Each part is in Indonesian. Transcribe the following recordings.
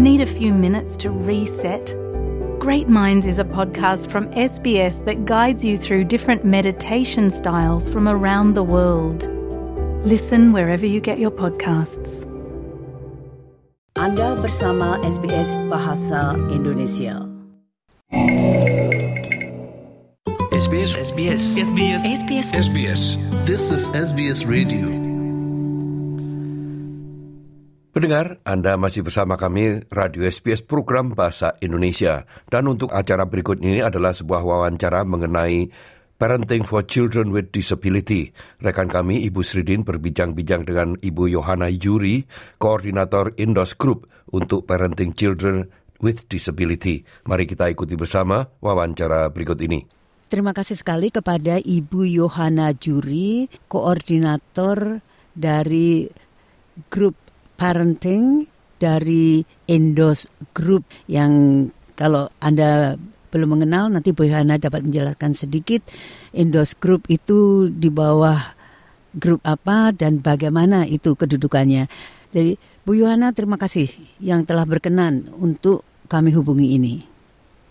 Need a few minutes to reset? Great Minds is a podcast from SBS that guides you through different meditation styles from around the world. Listen wherever you get your podcasts. Anda bersama SBS Bahasa Indonesia. SBS SBS SBS SBS SBS This is SBS Radio. Pendengar, Anda masih bersama kami Radio SBS program Bahasa Indonesia. Dan untuk acara berikut ini adalah sebuah wawancara mengenai Parenting for Children with Disability. Rekan kami Ibu Sridin berbincang-bincang dengan Ibu Yohana Yuri, Koordinator Indos Group untuk Parenting Children with Disability. Mari kita ikuti bersama wawancara berikut ini. Terima kasih sekali kepada Ibu Yohana Juri, koordinator dari grup parenting dari Endos Group yang kalau Anda belum mengenal nanti Bu Yohana dapat menjelaskan sedikit Endos Group itu di bawah grup apa dan bagaimana itu kedudukannya. Jadi Bu Yohana terima kasih yang telah berkenan untuk kami hubungi ini.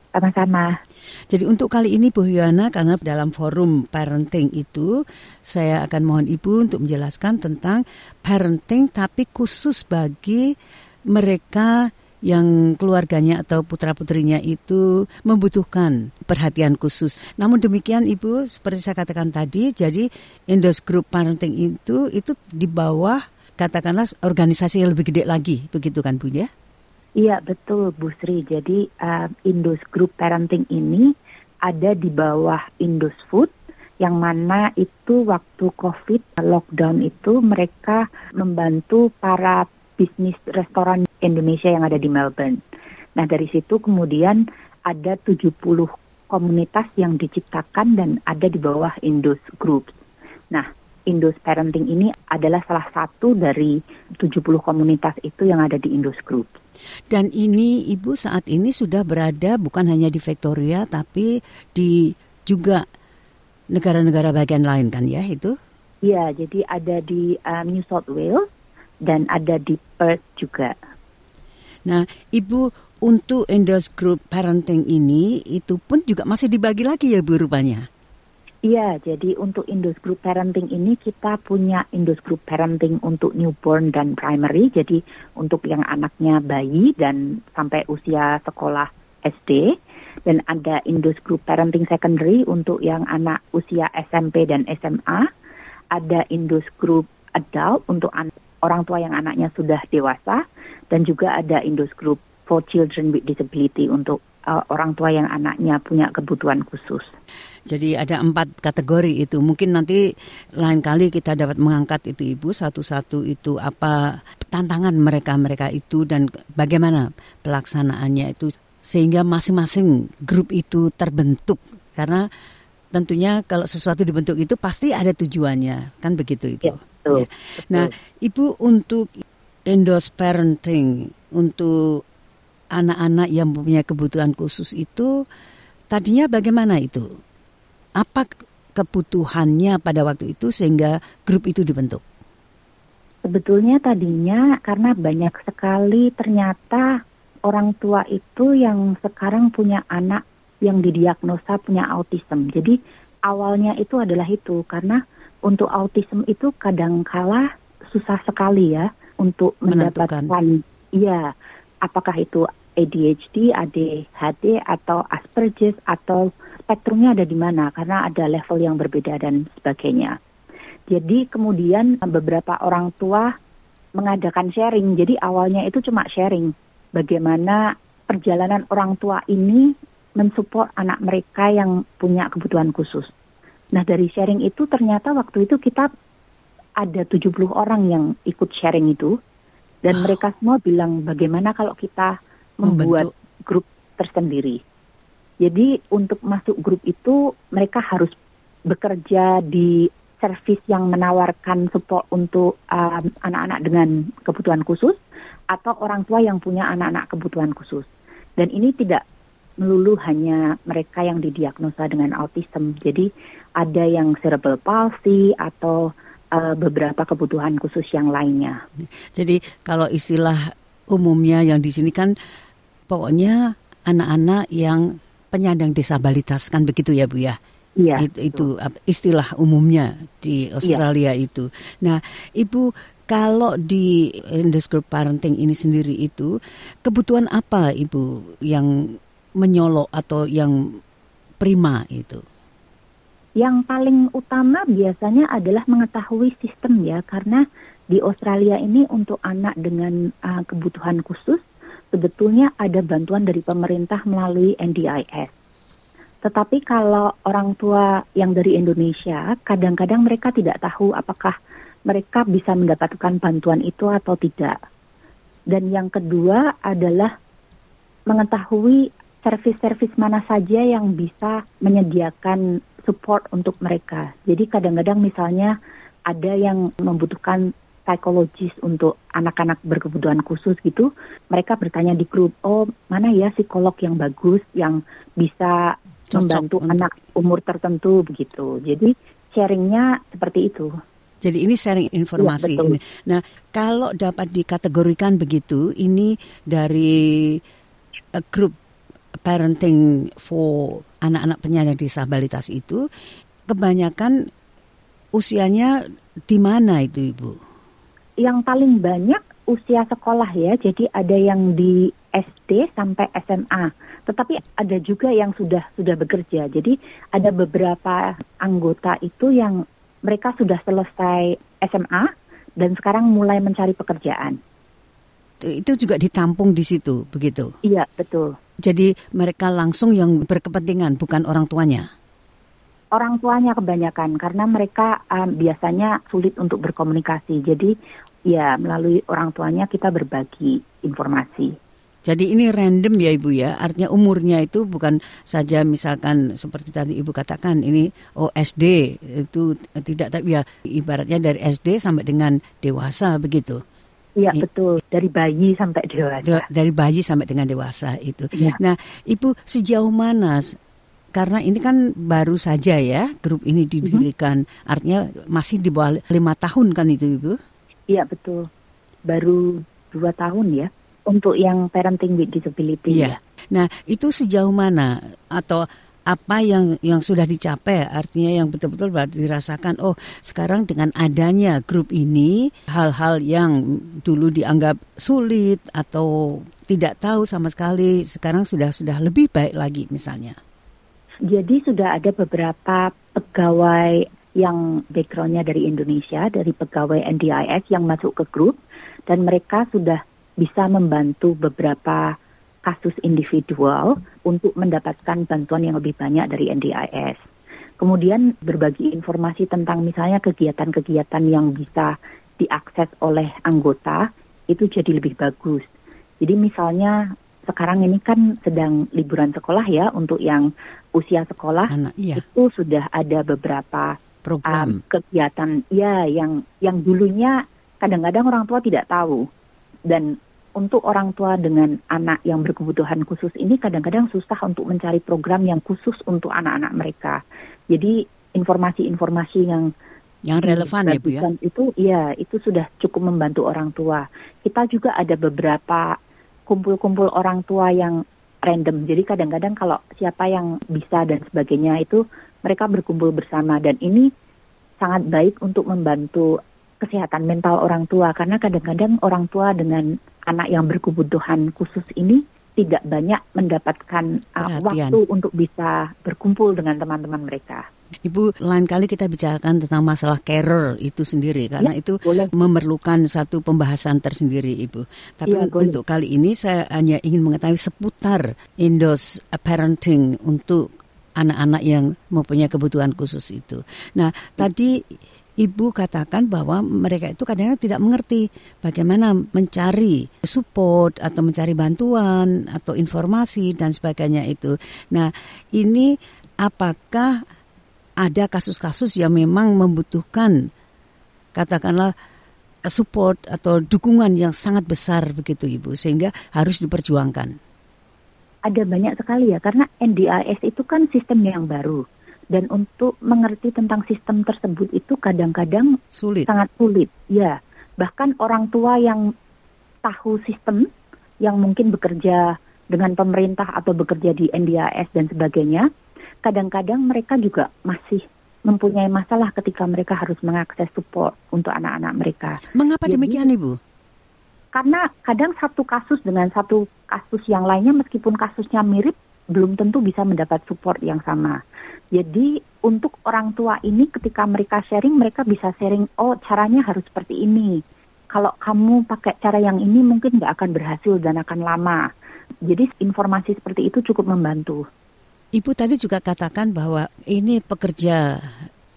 Sama-sama. Jadi untuk kali ini Bu Yohana karena dalam forum parenting itu saya akan mohon Ibu untuk menjelaskan tentang parenting tapi khusus bagi mereka yang keluarganya atau putra-putrinya itu membutuhkan perhatian khusus. Namun demikian Ibu seperti saya katakan tadi jadi Indos Group Parenting itu itu di bawah katakanlah organisasi yang lebih gede lagi begitu kan Bu ya? Iya betul Bu Sri. Jadi uh, Indus Group Parenting ini ada di bawah Indus Food yang mana itu waktu COVID lockdown itu mereka membantu para bisnis restoran Indonesia yang ada di Melbourne. Nah dari situ kemudian ada 70 komunitas yang diciptakan dan ada di bawah Indus Group. Nah Indus Parenting ini adalah salah satu dari 70 komunitas itu yang ada di Indus Group. Dan ini Ibu saat ini sudah berada bukan hanya di Victoria tapi di juga negara-negara bagian lain kan ya itu? Iya, jadi ada di um, New South Wales dan ada di Perth juga. Nah, Ibu untuk Endos Group Parenting ini itu pun juga masih dibagi lagi ya Bu rupanya? Iya, jadi untuk Indus Group Parenting ini kita punya Indus Group Parenting untuk newborn dan primary, jadi untuk yang anaknya bayi dan sampai usia sekolah SD. Dan ada Indus Group Parenting Secondary untuk yang anak usia SMP dan SMA. Ada Indus Group Adult untuk an orang tua yang anaknya sudah dewasa. Dan juga ada Indus Group for Children with Disability untuk uh, orang tua yang anaknya punya kebutuhan khusus. Jadi ada empat kategori itu. Mungkin nanti lain kali kita dapat mengangkat itu Ibu satu-satu itu apa tantangan mereka-mereka itu dan bagaimana pelaksanaannya itu sehingga masing-masing grup itu terbentuk karena tentunya kalau sesuatu dibentuk itu pasti ada tujuannya kan begitu itu. Ya, betul, ya. Nah, Ibu untuk endos parenting untuk anak-anak yang mempunyai kebutuhan khusus itu tadinya bagaimana itu? Apa kebutuhannya pada waktu itu sehingga grup itu dibentuk? Sebetulnya tadinya karena banyak sekali ternyata orang tua itu yang sekarang punya anak yang didiagnosa punya autism. Jadi awalnya itu adalah itu karena untuk autism itu kadangkala susah sekali ya untuk Menentukan. mendapatkan iya apakah itu ADHD, ADHD atau Asperger atau spektrumnya ada di mana karena ada level yang berbeda dan sebagainya. Jadi kemudian beberapa orang tua mengadakan sharing. Jadi awalnya itu cuma sharing bagaimana perjalanan orang tua ini mensupport anak mereka yang punya kebutuhan khusus. Nah dari sharing itu ternyata waktu itu kita ada 70 orang yang ikut sharing itu dan mereka semua bilang bagaimana kalau kita membuat Membentuk. grup tersendiri. Jadi untuk masuk grup itu mereka harus bekerja di servis yang menawarkan support untuk um, anak-anak dengan kebutuhan khusus atau orang tua yang punya anak-anak kebutuhan khusus. Dan ini tidak melulu hanya mereka yang didiagnosa dengan autism. Jadi ada yang cerebral palsy atau uh, beberapa kebutuhan khusus yang lainnya. Jadi kalau istilah umumnya yang di sini kan pokoknya anak-anak yang penyandang disabilitas kan begitu ya Bu ya. Iya. Itu, itu istilah umumnya di Australia iya. itu. Nah, Ibu kalau di Indus Group Parenting ini sendiri itu kebutuhan apa Ibu yang menyolok atau yang prima itu? Yang paling utama biasanya adalah mengetahui sistem ya, karena di Australia ini untuk anak dengan uh, kebutuhan khusus sebetulnya ada bantuan dari pemerintah melalui NDIS. Tetapi kalau orang tua yang dari Indonesia, kadang-kadang mereka tidak tahu apakah mereka bisa mendapatkan bantuan itu atau tidak. Dan yang kedua adalah mengetahui servis-servis mana saja yang bisa menyediakan support untuk mereka. Jadi kadang-kadang misalnya ada yang membutuhkan psikologis untuk anak-anak berkebutuhan khusus gitu, mereka bertanya di grup, oh mana ya psikolog yang bagus yang bisa Cocok membantu untuk... anak umur tertentu begitu. Jadi sharingnya seperti itu. Jadi ini sharing informasi. Ya, ini. Nah, kalau dapat dikategorikan begitu, ini dari uh, grup parenting for anak-anak penyandang disabilitas itu, kebanyakan usianya di mana itu, Ibu? yang paling banyak usia sekolah ya, jadi ada yang di SD sampai SMA. Tetapi ada juga yang sudah sudah bekerja. Jadi ada beberapa anggota itu yang mereka sudah selesai SMA dan sekarang mulai mencari pekerjaan. Itu juga ditampung di situ, begitu? Iya, betul. Jadi mereka langsung yang berkepentingan, bukan orang tuanya? Orang tuanya kebanyakan karena mereka um, biasanya sulit untuk berkomunikasi. Jadi ya melalui orang tuanya kita berbagi informasi. Jadi ini random ya Ibu ya, artinya umurnya itu bukan saja misalkan seperti tadi Ibu katakan ini oh SD itu tidak tapi ya ibaratnya dari SD sampai dengan dewasa begitu. Iya betul, dari bayi sampai dewasa. Dari bayi sampai dengan dewasa itu. Ya. Nah, Ibu sejauh mana karena ini kan baru saja ya grup ini mhm. didirikan, mm -hmm. artinya masih di bawah lima tahun kan itu Ibu? Iya betul, baru dua tahun ya untuk yang parenting with disability. Iya. Ya. Nah itu sejauh mana atau apa yang yang sudah dicapai artinya yang betul-betul dirasakan oh sekarang dengan adanya grup ini hal-hal yang dulu dianggap sulit atau tidak tahu sama sekali sekarang sudah sudah lebih baik lagi misalnya. Jadi sudah ada beberapa pegawai yang backgroundnya dari Indonesia, dari pegawai NDIS yang masuk ke grup, dan mereka sudah bisa membantu beberapa kasus individual untuk mendapatkan bantuan yang lebih banyak dari NDIS. Kemudian berbagi informasi tentang misalnya kegiatan-kegiatan yang bisa diakses oleh anggota itu jadi lebih bagus. Jadi misalnya sekarang ini kan sedang liburan sekolah ya untuk yang usia sekolah Anak, iya. itu sudah ada beberapa program um, kegiatan ya yang yang dulunya kadang-kadang orang tua tidak tahu dan untuk orang tua dengan anak yang berkebutuhan khusus ini kadang-kadang susah untuk mencari program yang khusus untuk anak-anak mereka. Jadi informasi-informasi yang yang relevan ya Bu ya. Itu ya itu sudah cukup membantu orang tua. Kita juga ada beberapa kumpul-kumpul orang tua yang random. Jadi kadang-kadang kalau siapa yang bisa dan sebagainya itu mereka berkumpul bersama dan ini sangat baik untuk membantu kesehatan mental orang tua karena kadang-kadang orang tua dengan anak yang berkebutuhan khusus ini tidak banyak mendapatkan uh, waktu untuk bisa berkumpul dengan teman-teman mereka. Ibu, lain kali kita bicarakan tentang masalah carer itu sendiri karena ya, itu boleh. memerlukan satu pembahasan tersendiri, Ibu. Tapi ya, untuk boleh. kali ini saya hanya ingin mengetahui seputar Indos parenting untuk anak-anak yang mempunyai kebutuhan khusus itu. Nah, tadi Ibu katakan bahwa mereka itu kadang-kadang tidak mengerti bagaimana mencari support atau mencari bantuan atau informasi dan sebagainya itu. Nah, ini apakah ada kasus-kasus yang memang membutuhkan katakanlah support atau dukungan yang sangat besar begitu Ibu sehingga harus diperjuangkan? ada banyak sekali ya karena NDIS itu kan sistem yang baru dan untuk mengerti tentang sistem tersebut itu kadang-kadang sulit sangat sulit ya bahkan orang tua yang tahu sistem yang mungkin bekerja dengan pemerintah atau bekerja di NDIS dan sebagainya, kadang-kadang mereka juga masih mempunyai masalah ketika mereka harus mengakses support untuk anak-anak mereka. Mengapa Jadi, demikian, Ibu? Karena kadang satu kasus dengan satu kasus yang lainnya meskipun kasusnya mirip belum tentu bisa mendapat support yang sama. Jadi untuk orang tua ini ketika mereka sharing mereka bisa sharing oh caranya harus seperti ini. Kalau kamu pakai cara yang ini mungkin nggak akan berhasil dan akan lama. Jadi informasi seperti itu cukup membantu. Ibu tadi juga katakan bahwa ini pekerja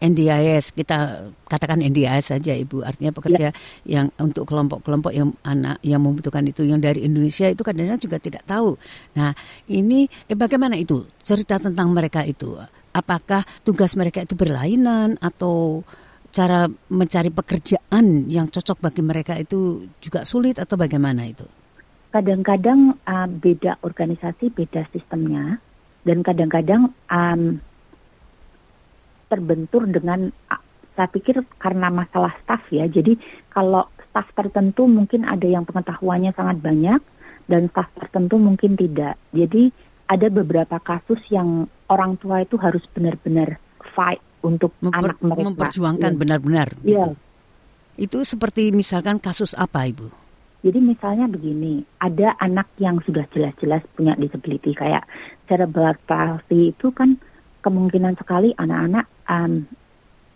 NDIS kita katakan NDIS saja ibu artinya pekerja ya. yang untuk kelompok-kelompok yang anak yang membutuhkan itu yang dari Indonesia itu kadang-kadang juga tidak tahu. Nah ini eh, bagaimana itu cerita tentang mereka itu? Apakah tugas mereka itu berlainan atau cara mencari pekerjaan yang cocok bagi mereka itu juga sulit atau bagaimana itu? Kadang-kadang uh, beda organisasi, beda sistemnya, dan kadang-kadang um, terbentur dengan saya pikir karena masalah staff ya. Jadi kalau staff tertentu mungkin ada yang pengetahuannya sangat banyak dan staff tertentu mungkin tidak. Jadi ada beberapa kasus yang orang tua itu harus benar-benar fight untuk Memper, anak mereka. Memperjuangkan iya. benar-benar. Ya. Gitu. Itu seperti misalkan kasus apa Ibu? Jadi misalnya begini, ada anak yang sudah jelas-jelas punya disability kayak cerebral palsy itu kan kemungkinan sekali anak-anak um,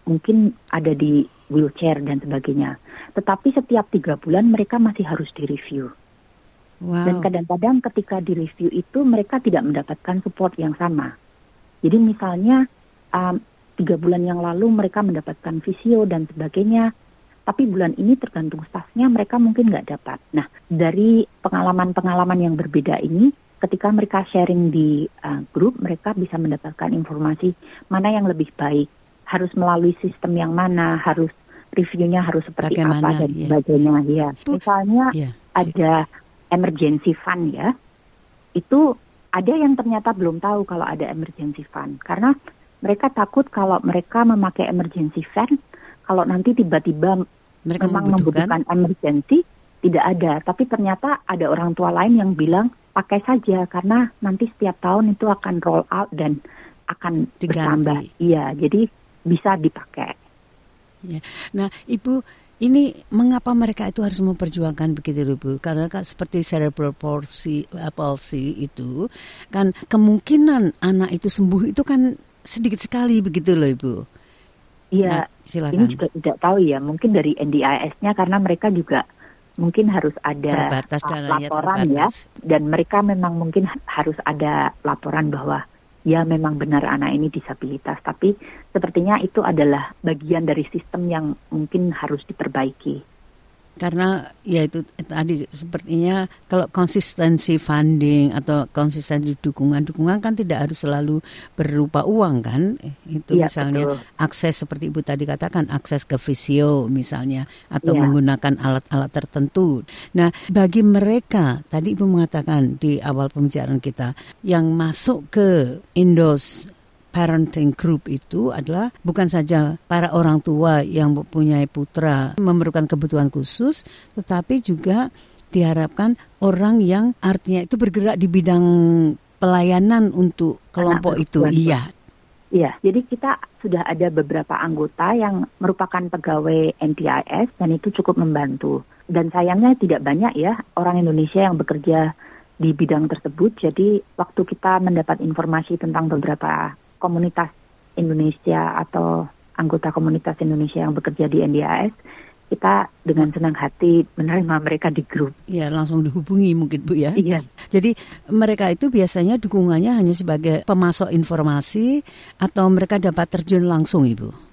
mungkin ada di wheelchair dan sebagainya. Tetapi setiap tiga bulan mereka masih harus direview. Wow. Dan kadang-kadang ketika direview itu mereka tidak mendapatkan support yang sama. Jadi misalnya um, tiga bulan yang lalu mereka mendapatkan visio dan sebagainya, tapi bulan ini tergantung staffnya mereka mungkin nggak dapat. Nah dari pengalaman-pengalaman yang berbeda ini, ketika mereka sharing di uh, grup, mereka bisa mendapatkan informasi mana yang lebih baik harus melalui sistem yang mana, harus reviewnya harus seperti Bagaimana, apa dan yeah. sebagainya. Ya, misalnya yeah. ada emergency fund ya, itu ada yang ternyata belum tahu kalau ada emergency fund karena mereka takut kalau mereka memakai emergency fund, kalau nanti tiba-tiba mereka memang membutuhkan emergency tidak ada, tapi ternyata ada orang tua lain yang bilang pakai saja karena nanti setiap tahun itu akan roll out dan akan Diganti. bertambah. Iya, jadi bisa dipakai. Ya. Nah, Ibu, ini mengapa mereka itu harus memperjuangkan begitu Ibu? Karena kan seperti cerebral palsy, uh, palsy itu kan kemungkinan anak itu sembuh itu kan sedikit sekali begitu loh Ibu. Iya, nah, silakan. ini juga tidak tahu ya. Mungkin dari NDIS-nya karena mereka juga mungkin harus ada terbatas laporan ya, dan mereka memang mungkin harus ada laporan bahwa ya memang benar anak ini disabilitas, tapi sepertinya itu adalah bagian dari sistem yang mungkin harus diperbaiki karena ya itu tadi sepertinya kalau konsistensi funding atau konsistensi dukungan dukungan kan tidak harus selalu berupa uang kan itu ya, misalnya betul. akses seperti ibu tadi katakan akses ke visio misalnya atau ya. menggunakan alat-alat tertentu nah bagi mereka tadi ibu mengatakan di awal pembicaraan kita yang masuk ke Indos parenting group itu adalah bukan saja para orang tua yang mempunyai putra memerlukan kebutuhan khusus, tetapi juga diharapkan orang yang artinya itu bergerak di bidang pelayanan untuk kelompok Anak itu. Iya. Iya, jadi kita sudah ada beberapa anggota yang merupakan pegawai NTIS dan itu cukup membantu. Dan sayangnya tidak banyak ya orang Indonesia yang bekerja di bidang tersebut. Jadi waktu kita mendapat informasi tentang beberapa komunitas Indonesia atau anggota komunitas Indonesia yang bekerja di NDAS, kita dengan senang hati menerima mereka di grup. Ya, langsung dihubungi mungkin Bu ya. Iya. Jadi mereka itu biasanya dukungannya hanya sebagai pemasok informasi atau mereka dapat terjun langsung Ibu?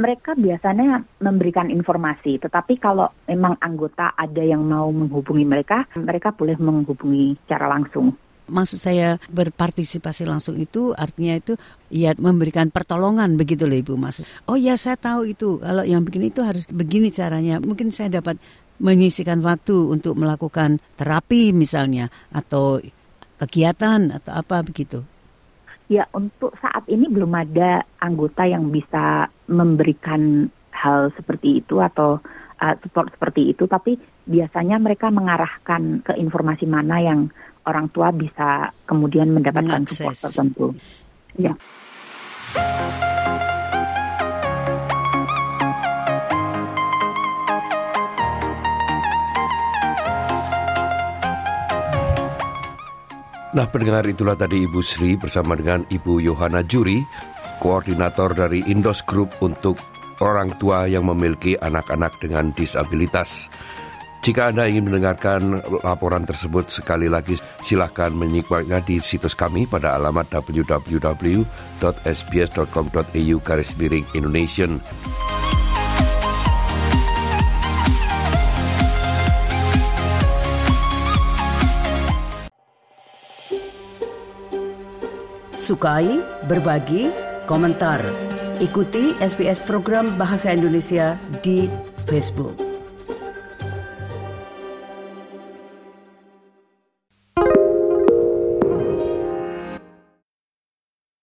Mereka biasanya memberikan informasi, tetapi kalau memang anggota ada yang mau menghubungi mereka, mereka boleh menghubungi secara langsung maksud saya berpartisipasi langsung itu artinya itu ya memberikan pertolongan begitu loh Ibu maksud. Oh ya saya tahu itu kalau yang begini itu harus begini caranya. Mungkin saya dapat menyisikan waktu untuk melakukan terapi misalnya atau kegiatan atau apa begitu. Ya untuk saat ini belum ada anggota yang bisa memberikan hal seperti itu atau uh, support seperti itu, tapi biasanya mereka mengarahkan ke informasi mana yang orang tua bisa kemudian mendapatkan support tertentu. Ya. Nah pendengar itulah tadi Ibu Sri bersama dengan Ibu Yohana Juri, koordinator dari Indos Group untuk orang tua yang memiliki anak-anak dengan disabilitas. Jika Anda ingin mendengarkan laporan tersebut sekali lagi, silakan menyimaknya di situs kami pada alamat www.sbs.com.au garis miring Indonesian. Sukai, berbagi, komentar. Ikuti SBS program Bahasa Indonesia di Facebook.